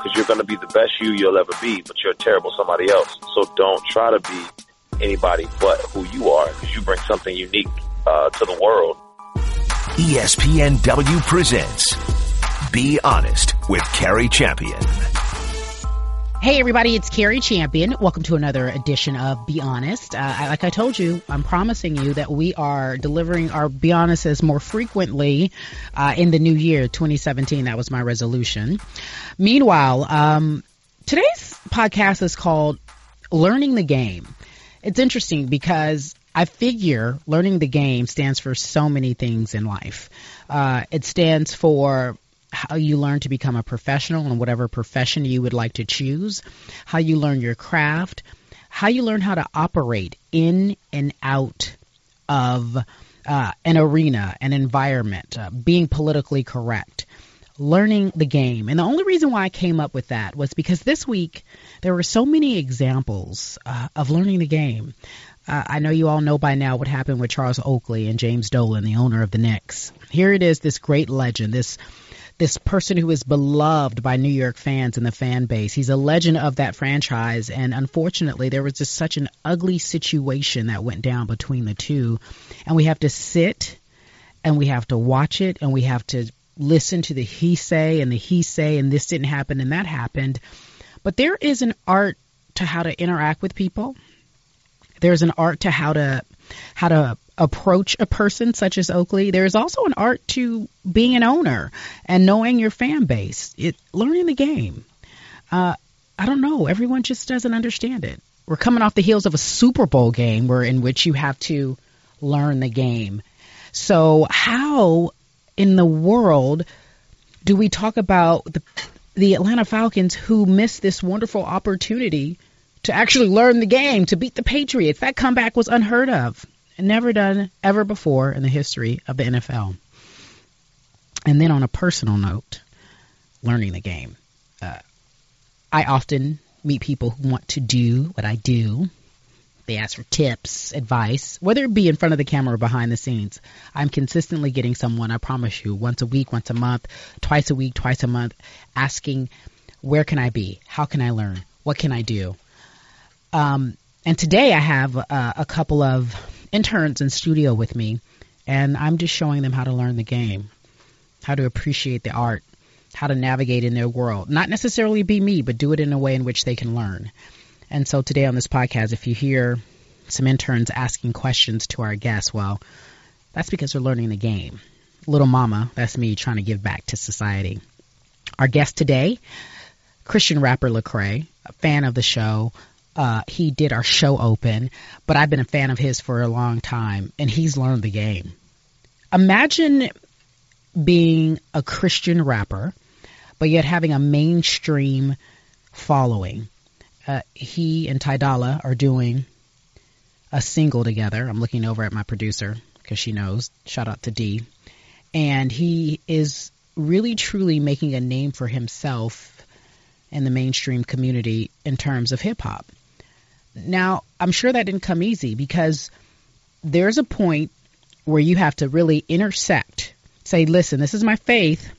Because you're going to be the best you you'll ever be, but you're a terrible somebody else. So don't try to be anybody but who you are because you bring something unique uh, to the world. ESPNW presents Be Honest with Cari Champion. Hey everybody, it's Cari Champion. Welcome to another edition of Be Honest. Uh, like I told you, I'm promising you that we are delivering our Be Honest more frequently uh, in the new year, 2017. That was my resolution. Meanwhile, um, today's podcast is called Learning the Game. It's interesting because I figure learning the game stands for so many things in life. Uh, it stands for how you learn to become a professional in whatever profession you would like to choose, how you learn your craft, how you learn how to operate in and out of uh, an arena, an environment, uh, being politically correct, learning the game. And the only reason why I came up with that was because this week there were so many examples uh, of learning the game. Uh, I know you all know by now what happened with Charles Oakley and James Dolan, the owner of the Knicks. Here it is, this great legend, this this person who is beloved by New York fans and the fan base. He's a legend of that franchise, and unfortunately, there was just such an ugly situation that went down between the two, and we have to sit and we have to watch it and we have to listen to the he say and the he say and this didn't happen and that happened. But there is an art to how to interact with people. There's an art to how to how to approach a person such as Oakley. There's also an art to being an owner and knowing your fan base, it, learning the game. Uh, I don't know. Everyone just doesn't understand it. We're coming off the heels of a Super Bowl game where in which you have to learn the game. So how in the world do we talk about the the Atlanta Falcons who missed this wonderful opportunity to actually learn the game, to beat the Patriots? That comeback was unheard of never done ever before in the history of the NFL. And then on a personal note, learning the game. Uh, I often meet people who want to do what I do. They ask for tips, advice, whether it be in front of the camera or behind the scenes. I'm consistently getting someone, I promise you, once a week, once a month, twice a week, twice a month, asking, where can I be? How can I learn? What can I do? Um, and today I have uh, a couple of interns in studio with me, and I'm just showing them how to learn the game, how to appreciate the art, how to navigate in their world. Not necessarily be me, but do it in a way in which they can learn. And so today on this podcast, if you hear some interns asking questions to our guests, well, that's because they're learning the game. Little mama, that's me trying to give back to society. Our guest today, Christian rapper Lecrae, a fan of the show, uh, he did our show open, but I've been a fan of his for a long time, and he's learned the game. Imagine being a Christian rapper, but yet having a mainstream following. Uh, he and Ty Dolla are doing a single together. I'm looking over at my producer because she knows. Shout out to D. And he is really truly making a name for himself in the mainstream community in terms of hip hop. Now, I'm sure that didn't come easy because there's a point where you have to really intersect. Say, listen, this is my faith.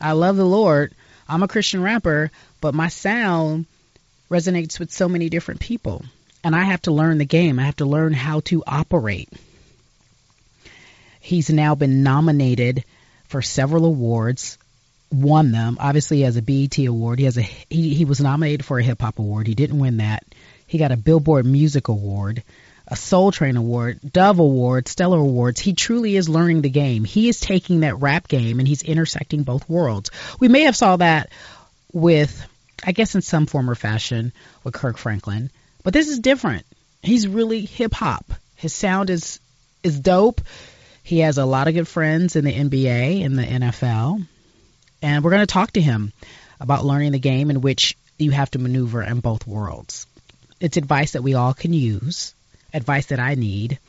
I love the Lord. I'm a Christian rapper, but my sound resonates with so many different people. And I have to learn the game. I have to learn how to operate. He's now been nominated for several awards, won them. Obviously, has a BET award. He has a he, he was nominated for a hip hop award. He didn't win that. He got a Billboard Music Award, a Soul Train Award, Dove Award, Stellar Awards. He truly is learning the game. He is taking that rap game and he's intersecting both worlds. We may have saw that with, I guess, in some form or fashion with Kirk Franklin, but this is different. He's really hip hop. His sound is is dope. He has a lot of good friends in the NBA and the NFL, and we're going to talk to him about learning the game in which you have to maneuver in both worlds. It's advice that we all can use, advice that I need,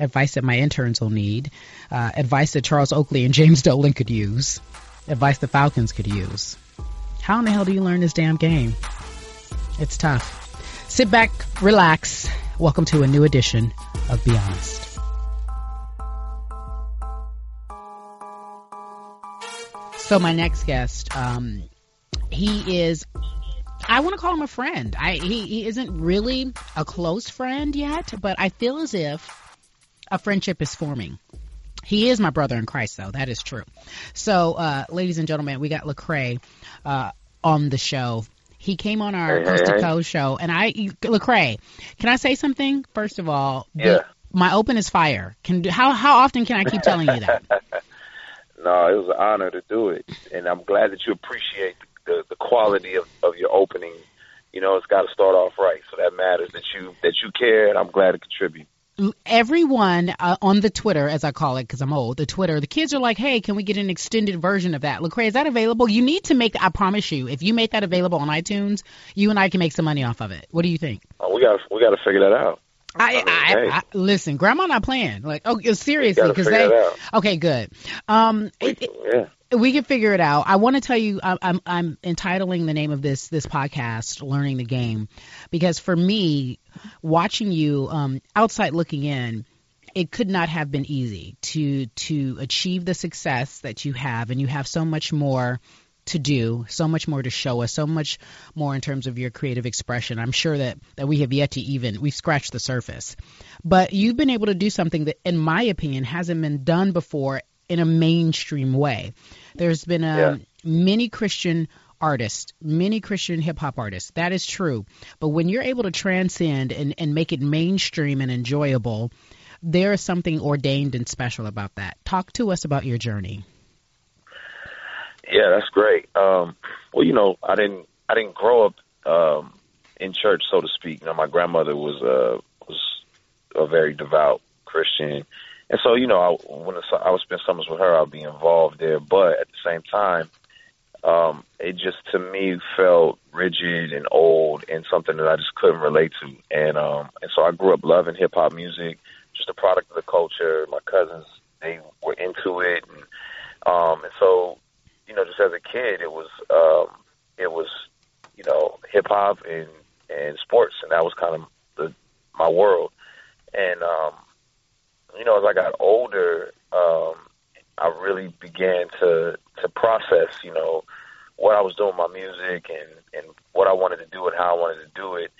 advice that my interns will need, uh, advice that Charles Oakley and James Dolan could use, advice the Falcons could use. How in the hell do you learn this damn game? It's tough. Sit back, relax. Welcome to a new edition of Be Honest. So my next guest, um, he is I want to call him a friend. I he, he isn't really a close friend yet, but I feel as if a friendship is forming. He is my brother in Christ, though. That is true. So, uh, ladies and gentlemen, we got Lecrae uh, on the show. He came on our Hey, Coast to hey, hey. Coast show, and I, Lecrae, can I say something? First of all, the- Yeah. my open is fire. Can how how often can I keep telling you that? No, it was an honor to do it, and I'm glad that you appreciate the the quality of, of your opening. You know, it's got to start off right, so that matters that you that you care, and I'm glad to contribute. everyone uh, on the Twitter, as I call it, because I'm old, the Twitter, the kids are like, "Hey, can we get an extended version of that?" Lecrae, is that available? You need to make. I promise you, if you make that available on iTunes, you and I can make some money off of it. What do you think? Uh, we got we got to figure that out. I, mean, I, hey. I listen, Grandma not playing. Like, oh, seriously, because they. Okay, good. Um, We, it- yeah, we can figure it out. I want to tell you, I- I'm I'm entitling the name of this this podcast "Learning the Game," because for me, watching you um, outside looking in, it could not have been easy to to achieve the success that you have, and you have so much more to do, so much more to show us, so much more in terms of your creative expression. I'm sure that that we have yet to even we've scratched the surface, but you've been able to do something that, in my opinion, hasn't been done before in a mainstream way. There's been um, Yeah. many Christian artists, many Christian hip hop artists. That is true. But when you're able to transcend and, and make it mainstream and enjoyable, there is something ordained and special about that. Talk to us about your journey. Yeah, that's great. Um, well, you know, I didn't I didn't grow up um, in church, so to speak. You know, my grandmother was uh, was a very devout Christian, and so you know, I, when I would spend summers with her, I'd be involved there. But at the same time, um, it just to me felt rigid and old and something that I just couldn't relate to. And um, and so I grew up loving hip hop music, just a product of the culture. My cousins they were into it, and um, and so you know, just as a kid, it was um, it was you know hip hop and and sports, and that was kind of the my world. And um, you know, as I got older, um, I really began to to process, you know, what I was doing with my music and and what I wanted to do and how I wanted to do it.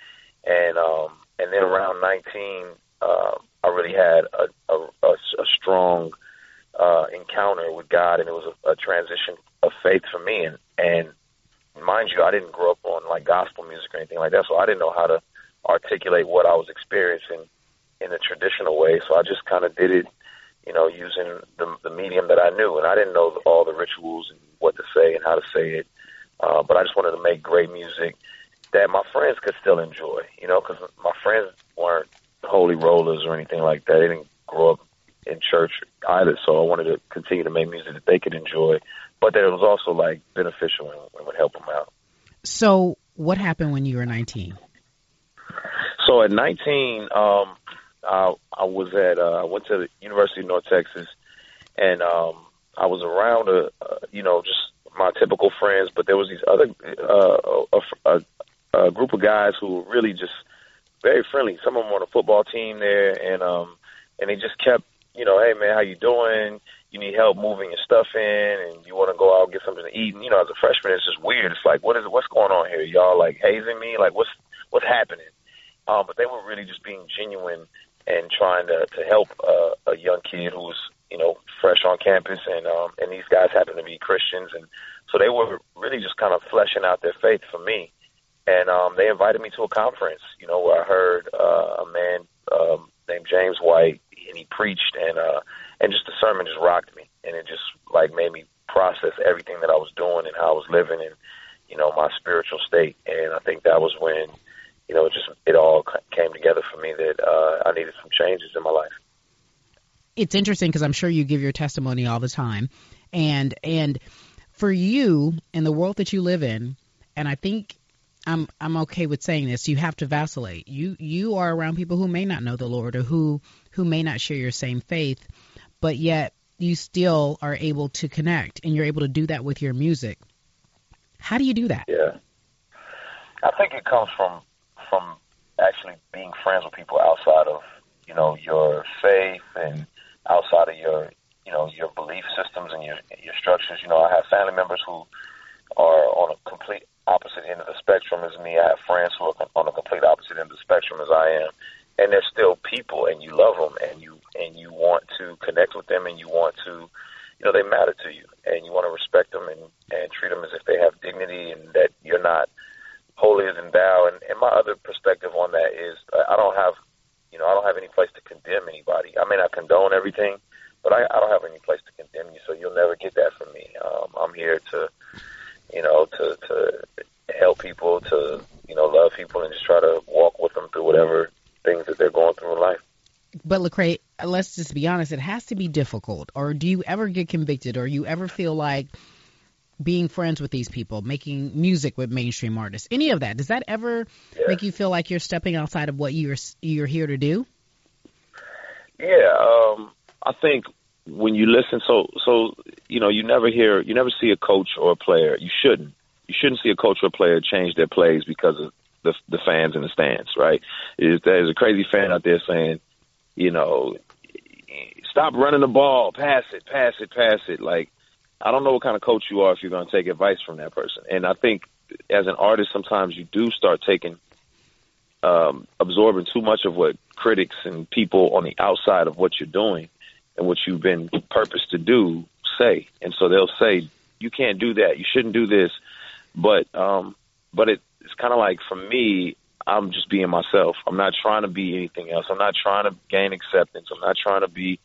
And um, and then around 19, uh, I really had a a, a, a strong uh, encounter with God, and it was a, a transition of faith for me. And and mind you, I didn't grow up on like gospel music or anything like that, so I didn't know how to articulate what I was experiencing in a traditional way. So I just kind of did it, you know, using the, the medium that I knew, and I didn't know all the rituals and what to say and how to say it. Uh, but I just wanted to make great music that my friends could still enjoy, you know, because my friends weren't holy rollers or anything like that. They didn't grow up in church either, so I wanted to continue to make music that they could enjoy, but that it was also like beneficial and, and would help them out. So, what happened when you were 19? So at 19, um, I, I was at uh, I went to the University of North Texas, and um, I was around a, uh, you know just my typical friends, but there was these other uh, a, a, a group of guys who were really just very friendly. Some of them were on the football team there, and um, and they just kept you know, hey man, how you doing? You need help moving your stuff in, and you want to go out get something to eat. And you know, as a freshman, it's just weird. It's like, what is what's going on here? Y'all like hazing me? Like, what's what's happening? Um, but they were really just being genuine and trying to to help uh, a young kid who was you know fresh on campus, and um, and these guys happen to be Christians, and so they were really just kind of fleshing out their faith for me. And um, they invited me to a conference, you know, where I heard uh, a man um, named James White, and he preached, and uh, and just the sermon just rocked me, and it just like made me process everything that I was doing and how I was living, and you know my spiritual state. And I think that was when you know, it just it all came together for me that uh, I needed some changes in my life. It's interesting because I'm sure you give your testimony all the time, and and for you in the world that you live in, and I think I'm I'm okay with saying this. You have to vacillate. You you are around people who may not know the Lord or who who may not share your same faith, but yet you still are able to connect, and you're able to do that with your music. How do you do that? Yeah, I think it comes from from actually being friends with people outside of you know your faith and outside of your you know your belief systems and your your structures. You know, I have family members who are on a complete opposite end of the spectrum as me. I have friends who are on a complete opposite end of the spectrum as I am, and they're still people, and you love them, and you and you want to connect with them, and you want to, you know, they matter to you, and you want to respect them and and treat them as if they have dignity, and that you're not holier than thou. And, and my other perspective on that is uh, I don't have, you know, I don't have any place to condemn anybody. I may not condone everything, but I, I don't have any place to condemn you, so you'll never get that from me. Um, I'm here to, you know, to to help people, to you know, love people, and just try to walk with them through whatever things that they're going through in life. But Lecrae, let's just be honest. It has to be difficult. Or do you ever get convicted, or you ever feel like being friends with these people, making music with mainstream artists, any of that? Does that ever Yeah. make you feel like you're stepping outside of what you're you're here to do? Yeah, um, I think when you listen, so so you know, you never hear, you never see a coach or a player. You shouldn't. You shouldn't see a coach or a player change their plays because of the the fans in the stands, right? Is there's a crazy fan out there saying, you know, stop running the ball, pass it, pass it, pass it. Like, I don't know what kind of coach you are if you're going to take advice from that person. And I think as an artist, sometimes you do start taking um, absorbing too much of what critics and people on the outside of what you're doing and what you've been purposed to do say. And so they'll say, you can't do that. You shouldn't do this. But, um, but it, it's kind of like for me, I'm just being myself. I'm not trying to be anything else. I'm not trying to gain acceptance. I'm not trying to be,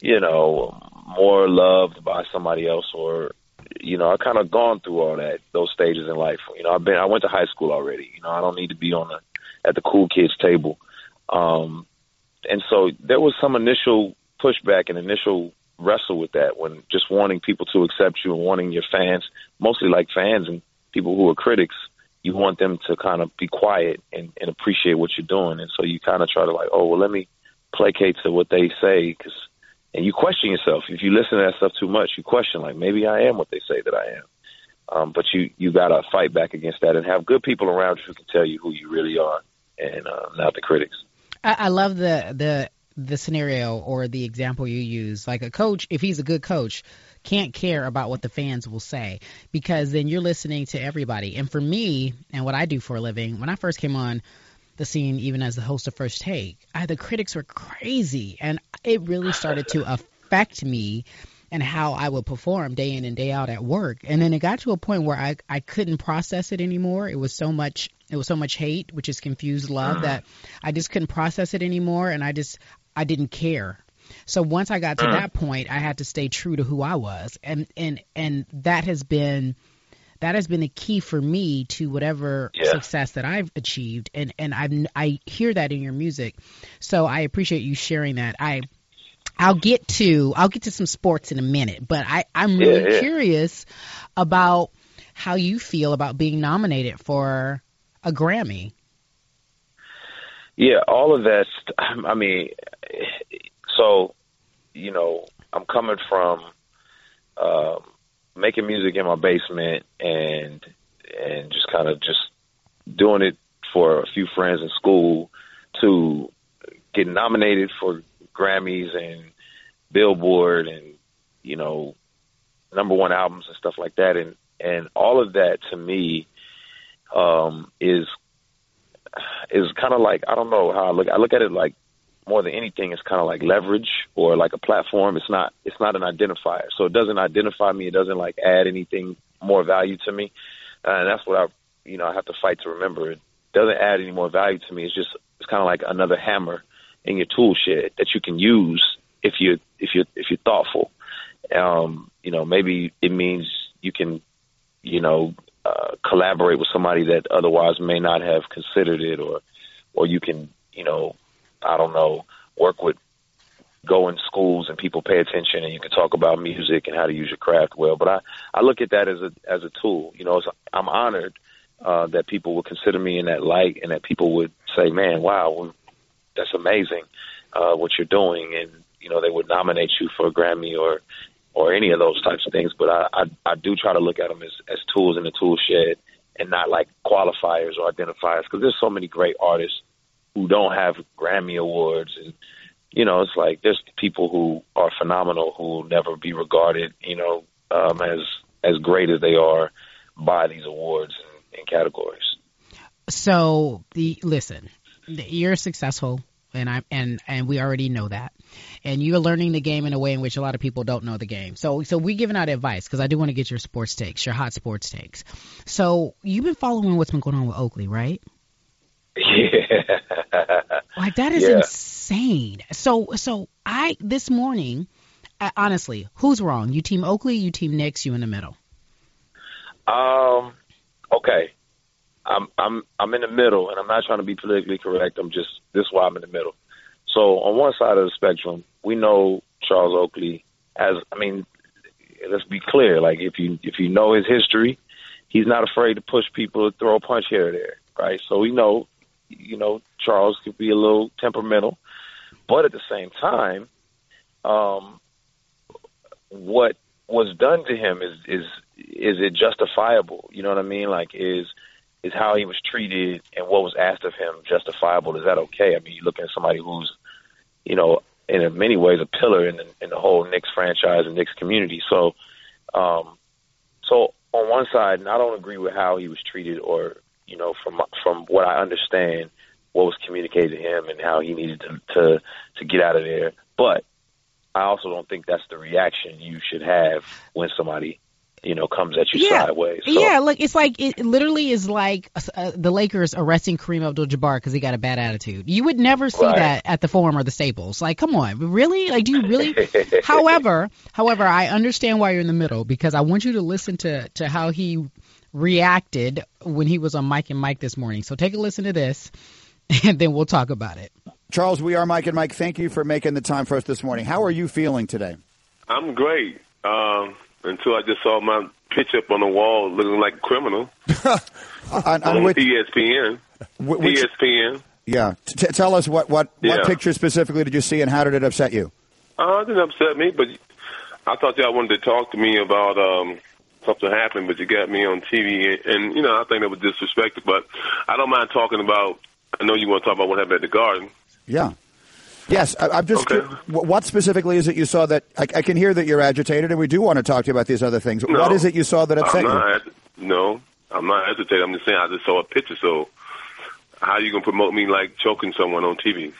you know, more loved by somebody else or, you know, I kind of gone through all that, those stages in life. You know, I've been, I went to high school already. You know, I don't need to be on the, at the cool kids table. Um, and so there was some initial pushback and initial wrestle with that when just wanting people to accept you and wanting your fans, mostly like fans and people who are critics, you want them to kind of be quiet and, and appreciate what you're doing. And so you kind of try to like, oh, well, let me placate to what they say because, and you question yourself. If you listen to that stuff too much, you question like, maybe I am what they say that I am. Um, but you, you got to fight back against that and have good people around you who can tell you who you really are and uh, not the critics. I, I love the the the scenario or the example you use. Like a coach, if he's a good coach, can't care about what the fans will say because then you're listening to everybody. And for me, and what I do for a living, when I first came on the scene, even as the host of First Take, I, the critics were crazy, and it really started to affect me and how I would perform day in and day out at work. And then it got to a point where I I couldn't process it anymore. It was so much it was so much hate, which is confused love mm. that I just couldn't process it anymore and I just I didn't care. So once I got to uh-huh. that point, I had to stay true to who I was. And and and that has been that has been the key for me to whatever Yeah. success that I've achieved and and I I hear that in your music. So I appreciate you sharing that. I I'll get to I'll get to some sports in a minute, but I I'm really Yeah, yeah. curious about how you feel about being nominated for a Grammy. Yeah, all of that. I mean, so you know, I'm coming from um, making music in my basement and and just kind of just doing it for a few friends in school to getting nominated for Grammys and Billboard and you know number one albums and stuff like that and and all of that to me um is is kind of like I don't know how I look. I look at it like more than anything, it's kind of like leverage or like a platform. It's not. It's not an identifier. So it doesn't identify me. It doesn't like add anything more value to me. Uh, and that's what I, you know, I have to fight to remember. It doesn't add any more value to me. It's just it's kind of like another hammer in your tool shed that you can use if you if you if you're thoughtful. Um, you know, maybe it means you can, you know, uh, collaborate with somebody that otherwise may not have considered it, or or you can, you know, I don't know, work with go in schools and people pay attention and you can talk about music and how to use your craft well. But I, I look at that as a as a tool. You know, it's, I'm honored uh, that people would consider me in that light and that people would say, "Man, wow, that's amazing uh, what you're doing," and you know they would nominate you for a Grammy or or any of those types of things. But I I, I do try to look at them as as tools in the tool shed and not like qualifiers or identifiers because there's so many great artists who don't have Grammy awards and you know, it's like there's people who are phenomenal who will never be regarded, you know, um, as as great as they are by these awards and, and categories. So the listen, you're successful, and I and and we already know that, and you're learning the game in a way in which a lot of people don't know the game. So so we giving out advice because I do want to get your sports takes, your hot sports takes. So you've been following what's been going on with Oakley, right? Yeah. Like that is Yeah. insane. So so I this morning, I, honestly, who's wrong? You team Oakley, you team Knicks, you in the middle. Um. Okay. I'm I'm I'm in the middle, and I'm not trying to be politically correct. I'm just this is why I'm in the middle. So on one side of the spectrum, we know Charles Oakley as. I mean, let's be clear. Like if you if you know his history, he's not afraid to push people to throw a punch here or there, right? So we know, you know, Charles could be a little temperamental, but at the same time, um, what was done to him is is is it justifiable? You know what I mean? Like is is how he was treated and what was asked of him justifiable? Is that okay? I mean, you're looking at somebody who's, you know, in many ways a pillar in the, in the whole Knicks franchise and Knicks community. So, um, so on one side, and I don't agree with how he was treated, or you know, from from what I understand, what was communicated to him and how he needed to to, to get out of there. But I also don't think that's the reaction you should have when somebody, you know, comes at you Yeah. sideways. So, yeah, look, it's like it literally is like uh, the Lakers arresting Kareem Abdul-Jabbar because he got a bad attitude. You would never see Right. that at the Forum or the Staples. Like, come on, really? Like, do you really? however, however, I understand why you're in the middle because I want you to listen to to how he reacted when he was on Mike and Mike this morning. So take a listen to this, and then we'll talk about it. Charles, we are Mike and Mike. Thank you for making the time for us this morning. How are you feeling today? I'm great. Um, until I just saw my picture up on the wall looking like a criminal On, on on which, ESPN. which- ESPN. yeah, T- tell us what what, what picture specifically did you see, and how did it upset you? Uh, it didn't upset me, but I thought y'all wanted to talk to me about um, something happened, but you got me on TV, and, and you know I think that was disrespectful. But I don't mind talking about. I know you want to talk about what happened at the Garden. Yeah. Yes, I, I'm just. Okay. What specifically is it you saw that I, I can hear that you're agitated, and we do want to talk to you about these other things. No, what is it you saw that upset I'm you? No, I'm not hesitating. I'm just saying I just saw a picture. So how are you gonna promote me like choking someone on TV?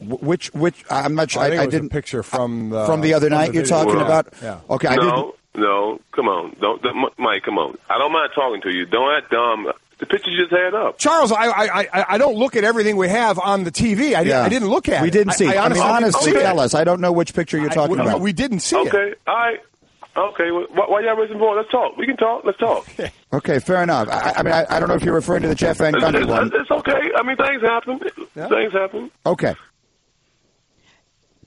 Which which I'm not sure. I I, I it was a didn't picture from uh, the from the other night. the you're talking Well, about. yeah. Okay, I didn't. no, no, come on, don't, don't, Mike, come on. I don't mind talking to you. Don't act dumb. The picture you just had up. Charles, I, I I I don't look at everything we have on the TV. I, di- Yeah. I didn't look at We it. didn't see. I, I, I mean, honestly, honestly, didn't see tell us. I don't know which picture you're I- talking we, about. we didn't see it. Okay, all right. Okay, well, why, why y'all raising voice? Let's talk. We can talk. Let's talk. Okay, fair enough. I, I mean, I, I don't know if you're referring to the Jeff Van It's, Gundy it's, one. it's okay. I mean, things happen. Yeah. Things happen. Okay.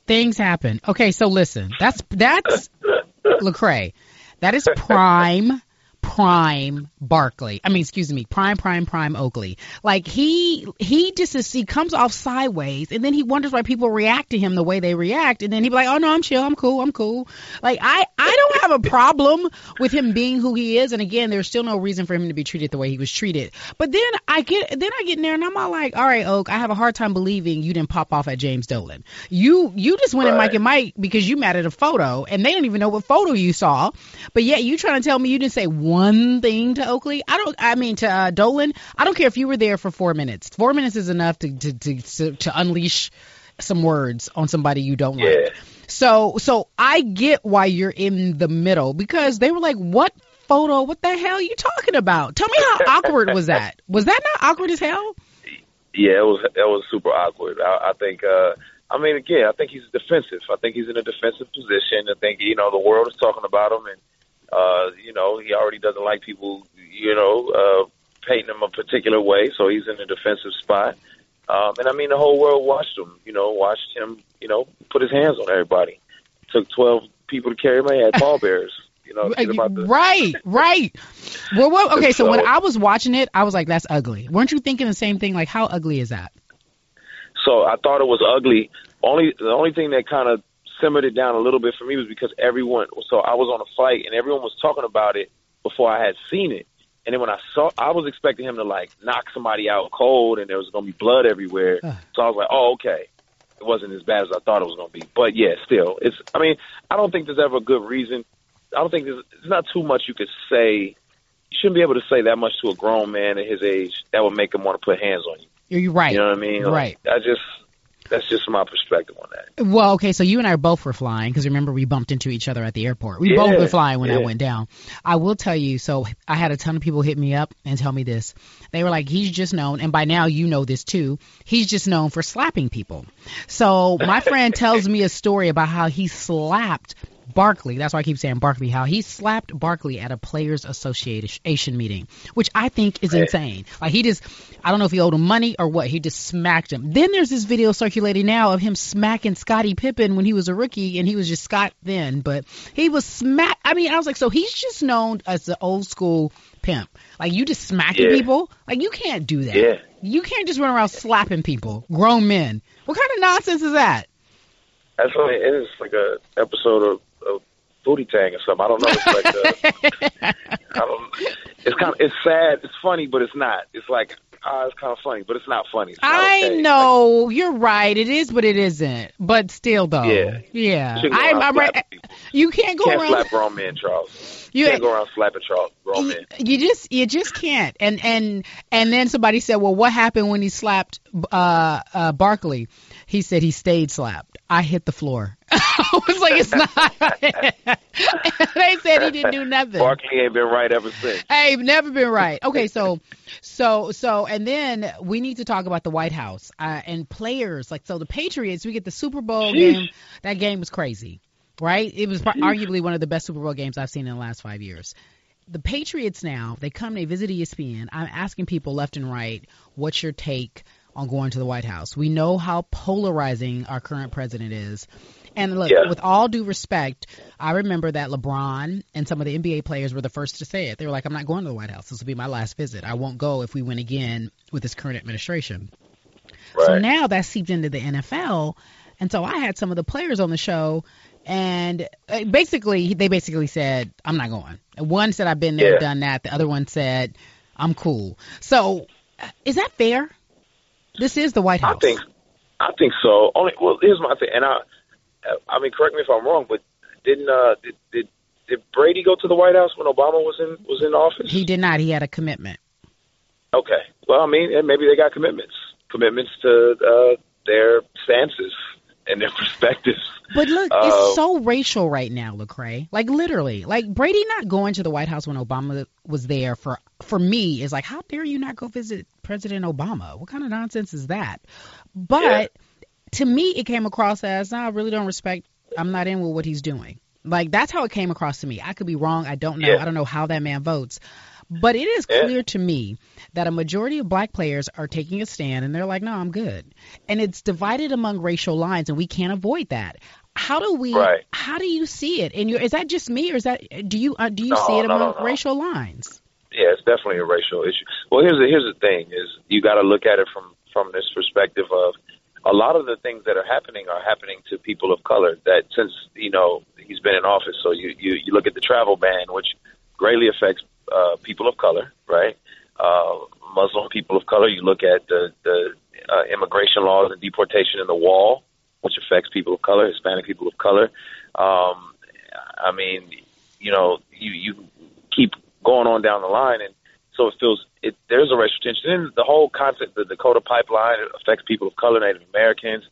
Things happen. Okay, so listen, that's that's Lecrae. That is prime, prime Barkley. I mean, excuse me, prime, prime, prime Oakley. Like he he just is, he comes off sideways, and then he wonders why people react to him the way they react, and then he'd be like, oh no, I'm chill, I'm cool, I'm cool. Like I I don't have a problem with him being who he is, and again, there's still no reason for him to be treated the way he was treated. But then I get then I get in there and I'm all like, all right, Oak, I have a hard time believing you didn't pop off at James Dolan. You you just went at Mike and Mike because you mad at a photo, and they don't even know what photo you saw. But yet you trying to tell me you didn't say one thing to Oakley? I don't. I mean to uh, Dolan. I don't care if you were there for four minutes. Four minutes is enough to to to, to, to unleash some words on somebody you don't Yeah. like. So so I get why you're in the middle because they were like, what photo? What the hell are you talking about? Tell me how awkward was that? Was that not awkward as hell? Yeah, it was that was super awkward. I, I think. uh I mean, again, I think he's defensive. I think he's in a defensive position. I think you know the world is talking about him, and uh, you know he already doesn't like people, you know, uh, painting him a particular way. So he's in a defensive spot. Um, and I mean, the whole world watched him. You know, watched him. You know, put his hands on everybody. Took twelve people to carry him. He had pallbearers. You know, the, right, right. Well, well, okay. So when I was watching it, I was like, "That's ugly." Weren't you thinking the same thing? Like, how ugly is that? So I thought it was ugly. Only the only thing that kind of simmered it down a little bit for me was because everyone. So I was on a fight and everyone was talking about it before I had seen it. And then when I saw, I was expecting him to like knock somebody out cold, and there was gonna be blood everywhere. So I was like, oh okay. it wasn't as bad as I thought it was going to be. But yeah, still, it's. I mean, I don't think there's ever a good reason. I don't think there's, there's not too much you could say. You shouldn't be able to say that much to a grown man at his age that would make him want to put hands on you. You're right. You know what I mean? Right. Like, I just that's just my perspective on that. Well, okay, so you and I both were flying because remember we bumped into each other at the airport. We both were flying when I went down. I will tell you, so I had a ton of people hit me up and tell me this. They were like, he's just known, and by now you know this too. He's just known for slapping people. So my friend tells me a story about how he slapped Barkley. That's why I keep saying Barkley. How he slapped Barkley at a players association meeting, which I think is insane. Like he just, I don't know if he owed him money or what. He just smacked him. Then there's this video circulating now of him smacking Scottie Pippen when he was a rookie, and he was just Scott then, but he was smack. I mean, I was like, so he's just known as the old school pimp. Like you just smacking Yeah. people. Like you can't do that. Yeah. You can't just run around slapping people, grown men. What kind of nonsense is that? That's what it is. Like a episode of Booty Tang or something. I don't know. It's like uh, I don't. It's kind of it's sad. It's funny, but it's not. It's like ah, it's kind of funny, but it's not funny. It's not I okay. know you're right. It is, but it isn't. But still, though, Yeah. yeah. You shouldn't go I'm, around I'm right. slapping. You can't go can't around. slap grown men, Charles. You- You can't go around slapping Charles, grown you, men. you just you just can't. And and and then somebody said, well, what happened when he slapped uh, uh, Barkley? He said he stayed slapped. I hit the floor. I was like, it's not. they said he didn't do nothing. Barkley ain't been right ever since. Hey, never been right. Okay, so, so, so, and then we need to talk about the White House uh, and players. Like, so the Patriots, we get the Super Bowl Sheesh. game. That game was crazy, right? It was pro- arguably one of the best Super Bowl games I've seen in the last five years. The Patriots now, they come, they visit ESPN. I'm asking people left and right, what's your take on going to the White House? We know how polarizing our current president is. And look, Yeah. with all due respect, I remember that LeBron and some of the NBA players were the first to say it. They were like, I'm not going to the White House. This will be my last visit. I won't go if we win again with this current administration. So now that seeped into the NFL. And so I had some of the players on the show, and uh, basically, they basically said, I'm not going. One said, I've been there, Yeah. done that. The other one said, I'm cool. So uh, is that fair? This is the White House. I think, I think so. Only well, here's my thing, and I, I mean, correct me if I'm wrong, but didn't uh, did, did did Brady go to the White House when Obama was in was in office? He did not. He had a commitment. Okay. Well, I mean, and maybe they got commitments, commitments to uh, their stances and their perspectives. But look, Uh, it's so racial right now, Lecrae. Like literally, like Brady not going to the White House when Obama was there for for me is like, how dare you not go visit President Obama? What kind of nonsense is that? But to me, it came across as, no, I really don't respect. I'm not in with what he's doing. Like that's how it came across to me. I could be wrong. I don't know. Yeah. I don't know how that man votes. But it is Yeah. clear to me that a majority of black players are taking a stand and they're like, no, I'm good. And it's divided among racial lines, and we can't avoid that. How do we? Right. How do you see it? And is that just me, or is that do you uh, do you No, see it no, among no. racial lines? Yeah, it's definitely a racial issue. Well, here's the here's the thing: is you got to look at it from from this perspective of a lot of the things that are happening are happening to people of color. That since you know he's been in office, so you you, you look at the travel ban, which greatly affects uh, people of color, right? Uh, Muslim people of color. You look at the the uh, immigration laws and deportation in the wall, which affects people of color, Hispanic people of color. Um, I mean, you know, you you keep going on down the line, and so it feels it. There's a racial tension. Then the whole concept, the Dakota pipeline, affects people of color, Native Americans.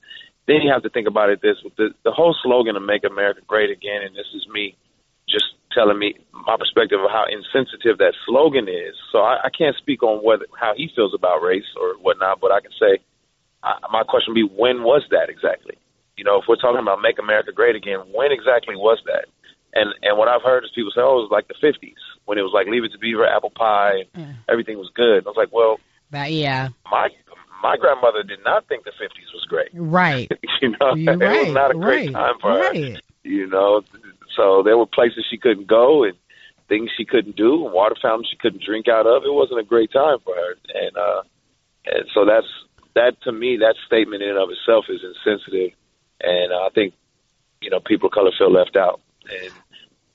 Then you have to think about it this the the whole slogan of "Make America Great Again," and this is me just telling me my perspective of how insensitive that slogan is. So I, I can't speak on whether how he feels about race or whatnot, but I can say I, my question would be when was that exactly? You know, if we're talking about make America great again, when exactly was that? And and what I've heard is people say, oh, it was like the '50s when it was like Leave It to Beaver, apple pie, and Mm. everything was good. And I was like, well, That yeah, my my grandmother did not think the '50s was great. right. you know, You're it right. was not a great right. time for her you know. So there were places she couldn't go and things she couldn't do, and water fountains she couldn't drink out of. It wasn't a great time for her, and uh, and so that's that to me. That statement in and of itself is insensitive, and I think you know people of color feel left out, and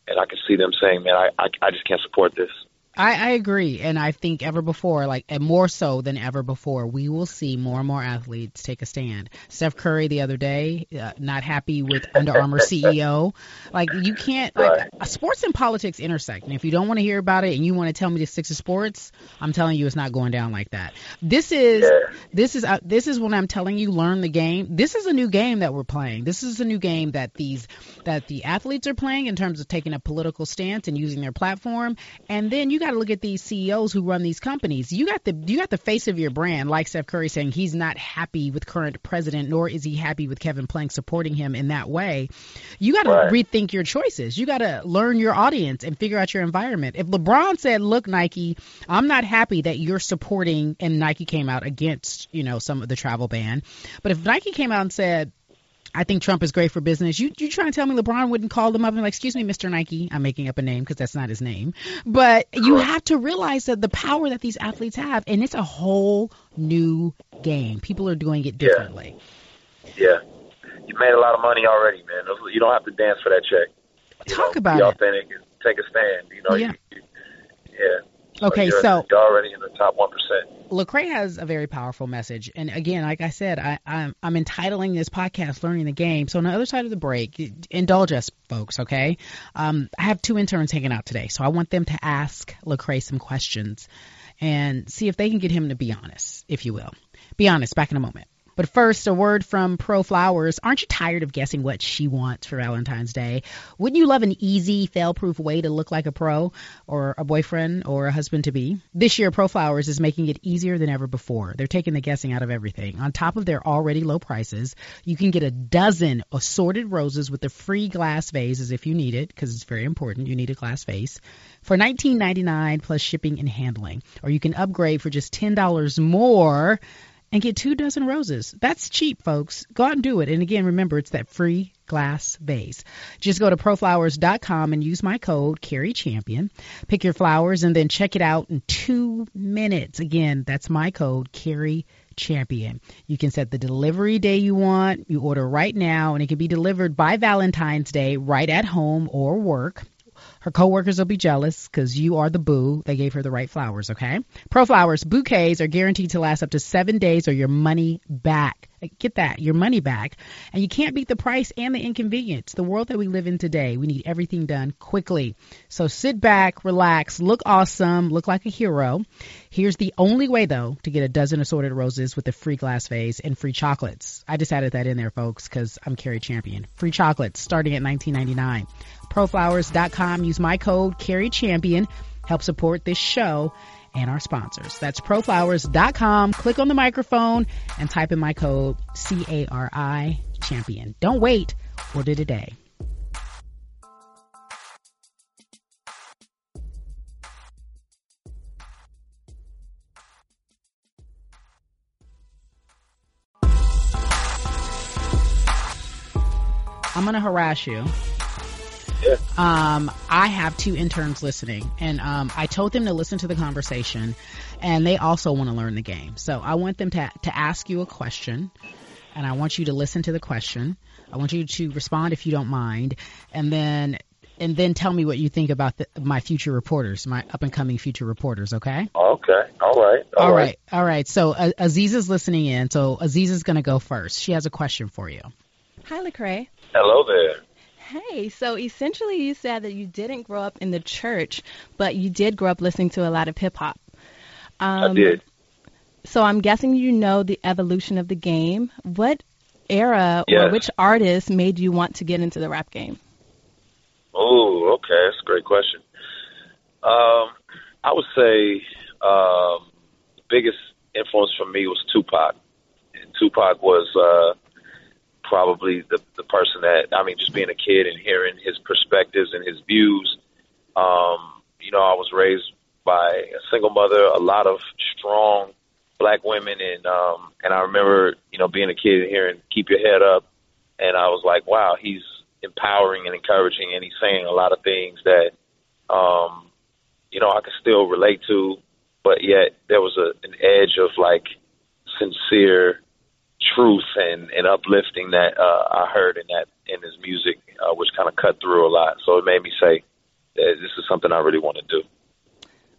and I can see them saying, "Man, I I, I just can't support this." I, I agree, and I think ever before, like and more so than ever before, we will see more and more athletes take a stand. Steph Curry the other day, uh, not happy with Under Armour CEO. Like you can't. Like Right. sports and politics intersect, and if you don't want to hear about it and you want to tell me to stick to sports, I'm telling you it's not going down like that. This is Yeah. this is uh, this is when I'm telling you learn the game. This is a new game that we're playing. This is a new game that these that the athletes are playing in terms of taking a political stance and using their platform. And then you got to look at these CEOs who run these companies. You got the you got the face of your brand, like Steph Curry saying he's not happy with current president, nor is he happy with Kevin Plank supporting him in that way. You got to Right. rethink your choices. You got to learn your audience and figure out your environment. If LeBron said, "Look, Nike, I'm not happy that you're supporting," and Nike came out against, you know, some of the travel ban, but if Nike came out and said, I think Trump is great for business. You you trying to tell me LeBron wouldn't call them up and like, excuse me, Mr. Nike? I'm making up a name because that's not his name. But you have to realize that the power that these athletes have, and it's a whole new game. People are doing it differently. Yeah, you made a lot of money already, man. You don't have to dance for that check. You Talk know, about be it. authentic and take a stand. You know, Yeah. you, you, yeah. Okay, you're, so you're already in the top one percent. Lecrae has a very powerful message, and again, like I said, I, I'm I'm entitling this podcast "Learning the Game." So on the other side of the break, indulge us, folks. Okay, um, I have two interns hanging out today, so I want them to ask Lecrae some questions and see if they can get him to be honest, if you will. Be honest. Back in a moment. But first, a word from Pro Flowers. Aren't you tired of guessing what she wants for Valentine's Day? Wouldn't you love an easy, fail-proof way to look like a pro or a boyfriend or a husband to be? This year, Pro Flowers is making it easier than ever before. They're taking the guessing out of everything. On top of their already low prices, you can get a dozen assorted roses with a free glass vase as if you need it, because it's very important. You need a glass vase for $19.99 plus shipping and handling. Or you can upgrade for just $10 more and get two dozen roses. That's cheap, folks. Go out and do it. And again, remember, it's that free glass vase. Just go to proflowers.com and use my code Cari Champion. Pick your flowers and then check it out in two minutes. Again, that's my code Cari Champion. You can set the delivery day you want. You order right now, and it can be delivered by Valentine's Day right at home or work. Her coworkers will be jealous because you are the boo. They gave her the right flowers, okay? Pro Flowers bouquets are guaranteed to last up to seven days or your money back. Get that, your money back. And you can't beat the price and the inconvenience. The world that we live in today, we need everything done quickly. So sit back, relax, look awesome, look like a hero. Here's the only way, though, to get a dozen assorted roses with a free glass vase and free chocolates. I just added that in there, folks, because I'm Cari Champion. Free chocolates starting at $19.99 proflowers.com. Use my code Cari Champion. Help support this show and our sponsors. That's proflowers.com. Click on the microphone and type in my code C A R I Champion. Don't wait. Order today. I'm going to harass you. Yeah. Um, I have two interns listening, and um, I told them to listen to the conversation, and they also want to learn the game. So I want them to to ask you a question, and I want you to listen to the question. I want you to respond if you don't mind, and then and then tell me what you think about the, my future reporters, my up and coming future reporters. Okay. Okay. All right. All right. All right. So uh, Aziz is listening in. So Aziz is going to go first. She has a question for you. Hi, Lecrae. Hello there. Hey, so essentially you said that you didn't grow up in the church, but you did grow up listening to a lot of hip hop. Um, I did. So I'm guessing you know the evolution of the game. What era or which artist made you want to get into the rap game? Oh, okay. That's a great question. Um, I would say um, the biggest influence for me was Tupac. And Tupac was uh, probably the the person that I mean, just being a kid and hearing his perspectives and his views. Um, you know, I was raised by a single mother, a lot of strong black women, and um, and I remember you know being a kid and hearing "Keep Your Head Up," and I was like, wow, he's empowering and encouraging, and he's saying a lot of things that um, you know I could still relate to, but yet there was a an edge of like sincere truth and, and uplifting that uh, I heard in that in his music, uh, which kind of cut through a lot. So it made me say this is something I really want to do.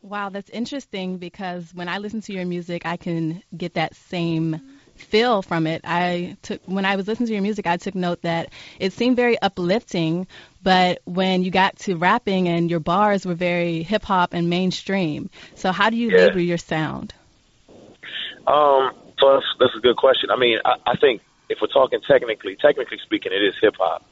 Wow, that's interesting because when I listen to your music, I can get that same feel from it. I took when I was listening to your music, I took note that it seemed very uplifting, but when you got to rapping and your bars were very hip hop and mainstream. So how do you Yeah. label your sound? Um, that's, that's a good question. I mean, I, I think if we're talking technically, technically speaking, it is hip hop.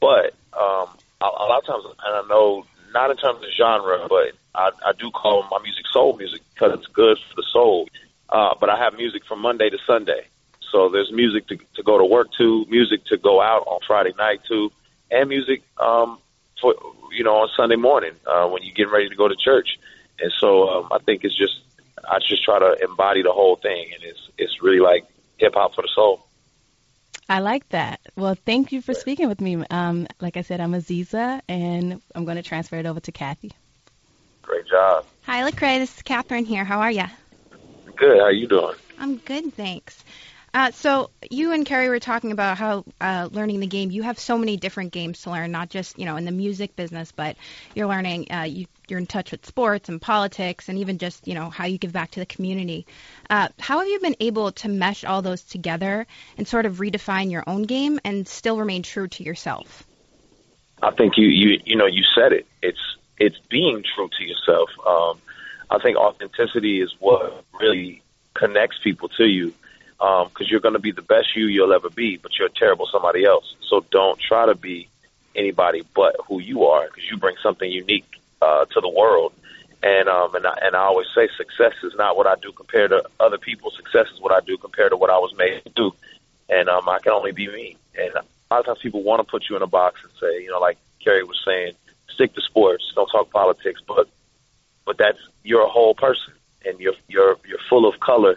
But um, a, a lot of times, and I know not in terms of genre, but I, I do call my music soul music because it's good for the soul. Uh, but I have music from Monday to Sunday. So there's music to, to go to work to, music to go out on Friday night to, and music um, for you know on Sunday morning uh, when you're getting ready to go to church. And so um, I think it's just I just try to embody the whole thing, and it's it's really like hip hop for the soul. I like that. Well, thank you for speaking with me. Um, like I said, I'm Aziza, and I'm going to transfer it over to Kathy. Great job. Hi, Lecrae. This is Catherine here. How are you? Good. How are you doing? I'm good, thanks. Uh, so you and Cari were talking about how uh, learning the game. You have so many different games to learn, not just you know in the music business, but you're learning. Uh, you, you're in touch with sports and politics, and even just you know how you give back to the community. Uh, how have you been able to mesh all those together and sort of redefine your own game and still remain true to yourself? I think you you you know you said it. It's it's being true to yourself. Um, I think authenticity is what really connects people to you because you're going to be the best you you'll ever be, but you're a terrible somebody else. So don't try to be anybody but who you are because you bring something unique uh, to the world. And um, and I, and I always say success is not what I do compared to other people. Success is what I do compared to what I was made to do. And um, I can only be me. And a lot of times people want to put you in a box and say, you know, like Cari was saying, stick to sports, don't talk politics. But but that's you're a whole person, and you're you're you're full of color.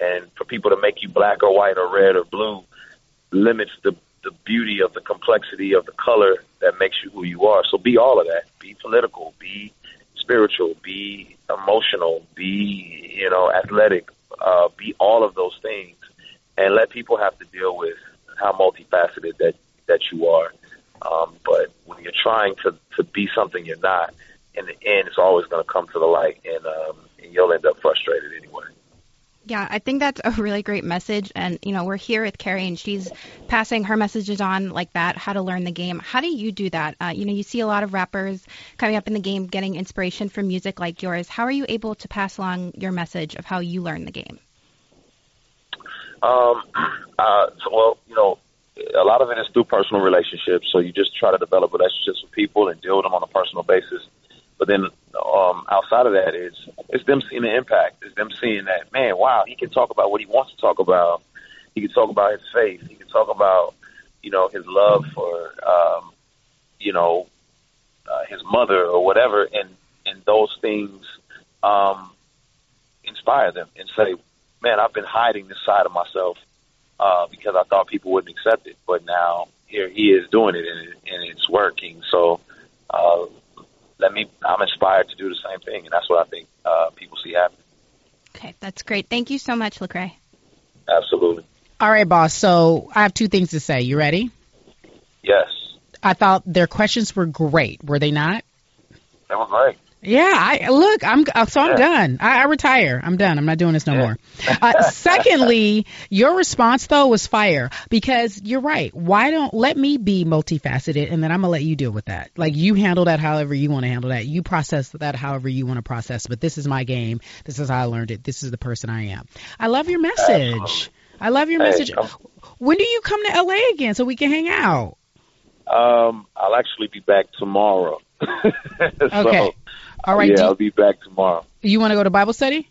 And for people to make you black or white or red or blue limits the the beauty of the complexity of the color that makes you who you are. So be all of that. Be political. Be spiritual. Be emotional. Be you know athletic. Uh, be all of those things, and let people have to deal with how multifaceted that that you are. Um, but when you're trying to to be something you're not, in the end, it's always going to come to the light, and, um, and you'll end up frustrated anyway. Yeah, I think that's a really great message. And, you know, we're here with Cari and she's passing her messages on like that, how to learn the game. How do you do that? Uh, you know, you see a lot of rappers coming up in the game getting inspiration from music like yours. How are you able to pass along your message of how you learn the game? Um, uh, so, well, you know, a lot of it is through personal relationships. So you just try to develop relationships with people and deal with them on a personal basis. But then um, outside of that, it's it's them seeing the impact. It's them seeing that man, wow, he can talk about what he wants to talk about. He can talk about his faith. He can talk about you know his love for um, you know uh, his mother or whatever, and and those things um, inspire them and say, man, I've been hiding this side of myself uh, because I thought people wouldn't accept it, but now here he is doing it and, and it's working. So uh, let me. I'm inspired to do the same thing, and that's what I think uh, people see happening. Okay, that's great. Thank you so much, Lecrae. Absolutely. All right, boss. So I have two things to say. You ready? Yes. I thought their questions were great. Were they not? That was great. Yeah, I look. I'm uh, so I'm done. I, I retire. I'm done. I'm not doing this no more. Uh, secondly, your response though was fire because you're right. Why don't let me be multifaceted and then I'm gonna let you deal with that. Like you handle that however you want to handle that. You process that however you want to process. But this is my game. This is how I learned it. This is the person I am. I love your message. I love your message. When do you come to LA again so we can hang out? Um, I'll actually be back tomorrow. Okay. All right. Yeah, do I'll be back tomorrow. you want to go to Bible study?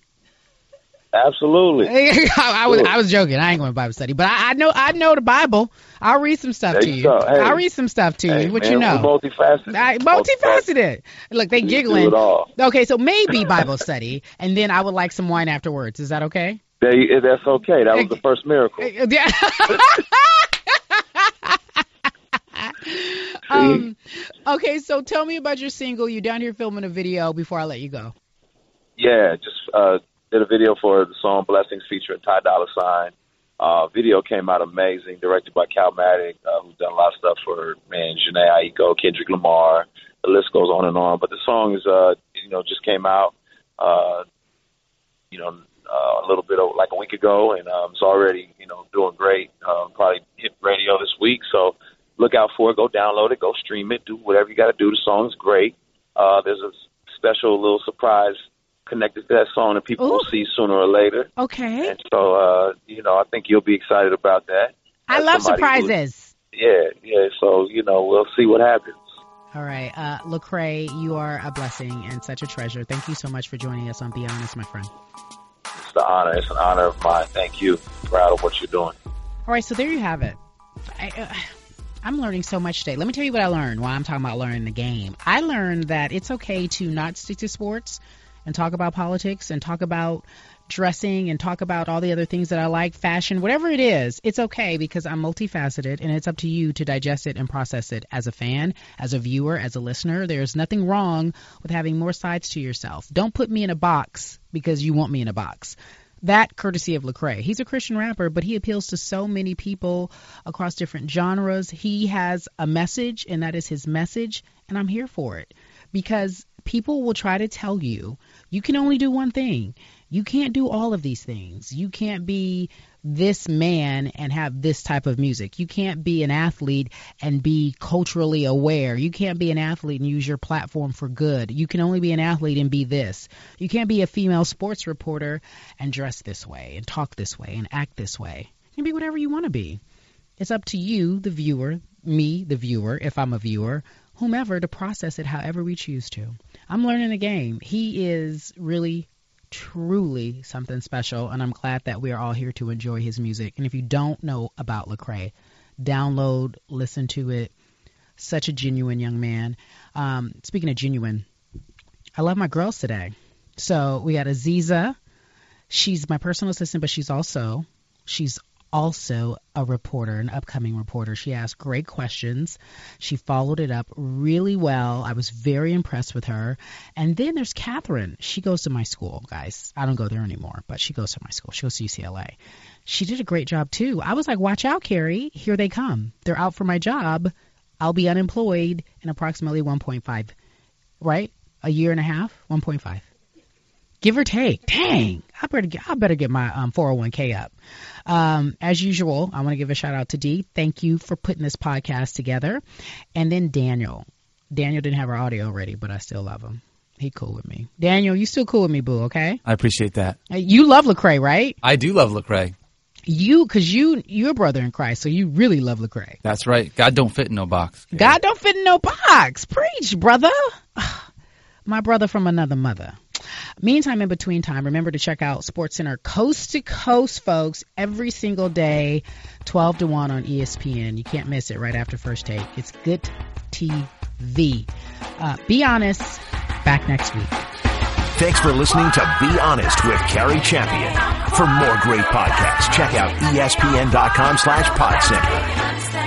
Absolutely. I, I was. I was joking. I ain't going to Bible study, but I, I know I know the Bible. I'll read some stuff There to you you. Hey. I'll read some stuff to Hey, you. What man, you know? multifaceted. I, multifaceted. Look, they do giggling. Okay, so maybe Bible study, and then I would like some wine afterwards. Is that okay? They, that's okay. That was the first miracle. Yeah. um, okay, so tell me about your single. You're down here filming a video before I let you go. Yeah, just uh, did a video for the song "Blessings" featuring Ty Dolla Sign. Uh, video came out amazing, directed by Cal Maddock, uh, who's done a lot of stuff for man Jhené Aiko, Kendrick Lamar. The list goes on and on. But the song is, uh, you know, just came out. uh, you know, uh, a little bit of, like a week ago, and um, it's already you know doing great. Um, probably hit radio this week, so look out for it. Go download it, go stream it, do whatever you got to do. The song's great. Uh, there's a special little surprise connected to that song that people Ooh. will see sooner or later. Okay. And so, uh, you know, I think you'll be excited about that. I As love surprises. yeah, yeah. So, you know, we'll see what happens. All right. Uh, Lecrae, you are a blessing and such a treasure. Thank you so much for joining us on Be Honest, my friend. It's the honor. It's an honor of mine. Thank you. Proud of what you're doing. All right, so there you have it. I, uh, I'm learning so much today. Let me tell you what I learned while I'm talking about learning the game. I learned that it's okay to not stick to sports and talk about politics and talk about dressing and talk about all the other things that I like, fashion, whatever it is. It's okay because I'm multifaceted and it's up to you to digest it and process it as a fan, as a viewer, as a listener. There's nothing wrong with having more sides to yourself. Don't put me in a box because you want me in a box. That courtesy of Lecrae. He's a Christian rapper, but he appeals to so many people across different genres. He has a message, and that is his message, and I'm here for it because people will try to tell you you can only do one thing. You can't do all of these things. You can't be this man and have this type of music. You can't be an athlete and be culturally aware. You can't be an athlete and use your platform for good. You can only be an athlete and be this. You can't be a female sports reporter and dress this way and talk this way and act this way. You can be whatever you want to be. It's up to you, the viewer, me, the viewer, if I'm a viewer, whomever, to process it however we choose to. I'm learning the game. He is really, truly something special, and I'm glad that we are all here to enjoy his music. And if you don't know about Lecrae, download, listen to it. Such a genuine young man. Um, speaking of genuine, I love my girls today. So we got Aziza. She's my personal assistant, but she's also she's also a reporter, an upcoming reporter. She asked great questions. She followed it up really well. I was very impressed with her. And then there's Catherine. She goes to my school, guys. I don't go there anymore, but she goes to my school. She goes to UCLA. She did a great job too. I was like, watch out, Cari. Here they come. They're out for my job. I'll be unemployed in approximately 1.5, right? A year and a half? 1.5 give or take. Dang, I better get, I better get my um, 401k up. Um, as usual, I want to give a shout out to Dee. Thank you for putting this podcast together. And then Daniel. Daniel didn't have our audio ready, but I still love him. He cool with me. Daniel, you still cool with me, boo? Okay. I appreciate that. You love Lecrae, right? I do love Lecrae. You, cause you you're a brother in Christ, so you really love Lecrae. That's right. God don't fit in no box. God don't fit in no box. Preach, brother. My brother from another mother. Meantime, in between time, remember to check out SportsCenter coast to coast, folks, every single day, 12 to 1 on ESPN. You can't miss it right after first take. It's good TV. Uh, be honest. Back next week. Thanks for listening to Be Honest with Cari Champion. For more great podcasts, check out espn.com slash podcenter.